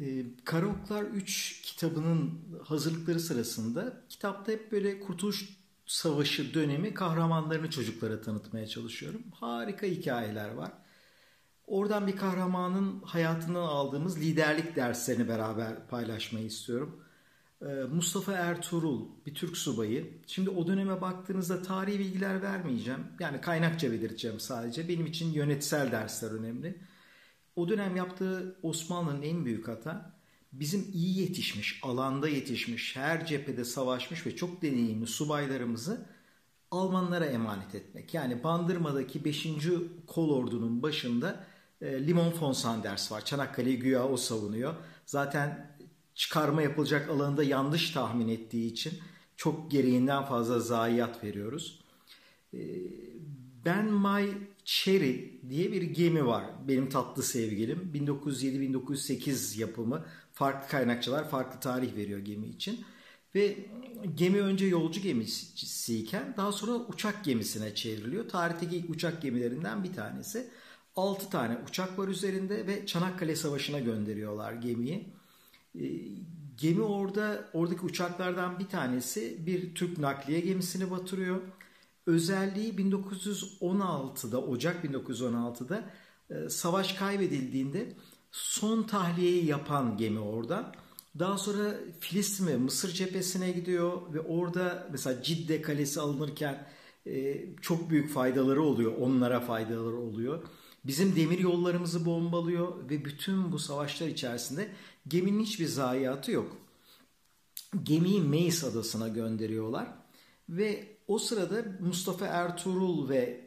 Ee, Karaoklar 3 kitabının hazırlıkları sırasında kitapta hep böyle Kurtuluş Savaşı dönemi kahramanlarını çocuklara tanıtmaya çalışıyorum. Harika hikayeler var. Oradan bir kahramanın hayatından aldığımız liderlik derslerini beraber paylaşmayı istiyorum. Ee, Mustafa Ertuğrul bir Türk subayı. Şimdi o döneme baktığınızda tarihi bilgiler vermeyeceğim. Yani kaynakça belirteceğim sadece. Benim için yönetsel dersler önemli. O dönem yaptığı Osmanlı'nın en büyük hata bizim iyi yetişmiş, alanda yetişmiş, her cephede savaşmış ve çok deneyimli subaylarımızı Almanlara emanet etmek. Yani Bandırma'daki 5. kol ordunun başında e, Limon von Sanders var. Çanakkale'yi güya o savunuyor. Zaten çıkarma yapılacak alanında yanlış tahmin ettiği için çok gereğinden fazla zayiat veriyoruz. E, ben My Cherry diye bir gemi var. Benim tatlı sevgilim. 1907-1908 yapımı. Farklı kaynakçılar farklı tarih veriyor gemi için. Ve gemi önce yolcu gemisiyken daha sonra uçak gemisine çevriliyor. Tarihteki ilk uçak gemilerinden bir tanesi. 6 tane uçak var üzerinde ve Çanakkale Savaşı'na gönderiyorlar gemiyi. Ee, gemi orada, oradaki uçaklardan bir tanesi bir Türk nakliye gemisini batırıyor. Özelliği 1916'da, Ocak 1916'da e, savaş kaybedildiğinde son tahliyeyi yapan gemi orada. Daha sonra Filistin ve Mısır cephesine gidiyor ve orada mesela Cidde Kalesi alınırken e, çok büyük faydaları oluyor. Onlara faydaları oluyor. Bizim demir yollarımızı bombalıyor ve bütün bu savaşlar içerisinde geminin hiçbir zayiatı yok. Gemiyi Meis adasına gönderiyorlar ve o sırada Mustafa Ertuğrul ve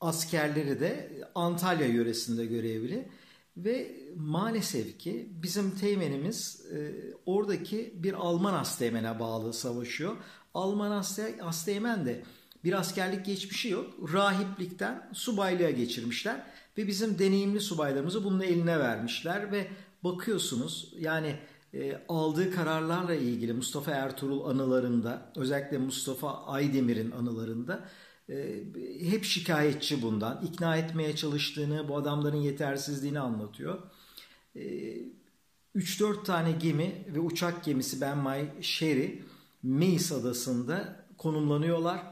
askerleri de Antalya yöresinde görevli. Ve maalesef ki bizim teğmenimiz e, oradaki bir Alman asteğmene bağlı savaşıyor. Alman asteğmen de bir askerlik geçmişi yok. Rahiplikten subaylığa geçirmişler ve bizim deneyimli subaylarımızı bunun eline vermişler ve bakıyorsunuz yani e, aldığı kararlarla ilgili Mustafa Ertuğrul anılarında özellikle Mustafa Aydemir'in anılarında e, hep şikayetçi bundan. ikna etmeye çalıştığını, bu adamların yetersizliğini anlatıyor. E, 3-4 tane gemi ve uçak gemisi Ben May Sherry Meis adasında konumlanıyorlar.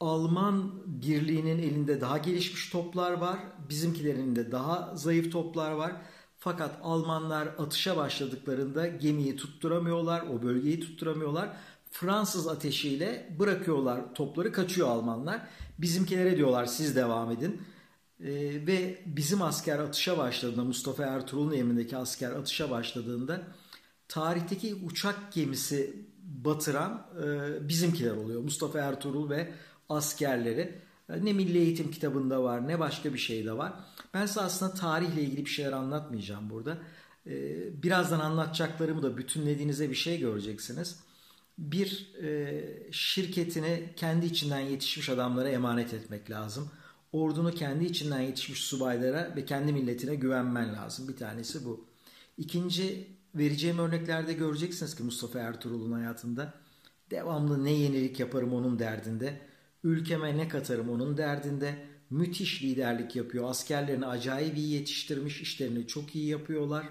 Alman birliğinin elinde daha gelişmiş toplar var. Bizimkilerin de daha zayıf toplar var. Fakat Almanlar atışa başladıklarında gemiyi tutturamıyorlar, o bölgeyi tutturamıyorlar. Fransız ateşiyle bırakıyorlar topları, kaçıyor Almanlar. Bizimkilere diyorlar siz devam edin. Ee, ve bizim asker atışa başladığında, Mustafa Ertuğrul'un emrindeki asker atışa başladığında tarihteki uçak gemisi batıran e, bizimkiler oluyor. Mustafa Ertuğrul ve askerleri. Ne Milli Eğitim kitabında var ne başka bir şeyde var. Ben size aslında tarihle ilgili bir şeyler anlatmayacağım burada. Ee, birazdan anlatacaklarımı da bütünlediğinizde bir şey göreceksiniz. Bir e, şirketini kendi içinden yetişmiş adamlara emanet etmek lazım. Ordunu kendi içinden yetişmiş subaylara ve kendi milletine güvenmen lazım. Bir tanesi bu. İkinci vereceğim örneklerde göreceksiniz ki Mustafa Ertuğrul'un hayatında devamlı ne yenilik yaparım onun derdinde. Ülkeme ne katarım onun derdinde müthiş liderlik yapıyor. Askerlerini acayip iyi yetiştirmiş, işlerini çok iyi yapıyorlar.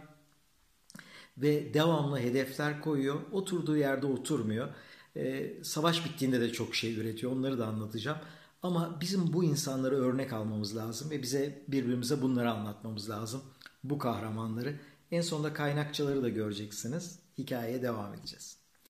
Ve devamlı hedefler koyuyor. Oturduğu yerde oturmuyor. Ee, savaş bittiğinde de çok şey üretiyor. Onları da anlatacağım. Ama bizim bu insanları örnek almamız lazım ve bize birbirimize bunları anlatmamız lazım. Bu kahramanları. En sonunda kaynakçaları da göreceksiniz. Hikayeye devam edeceğiz.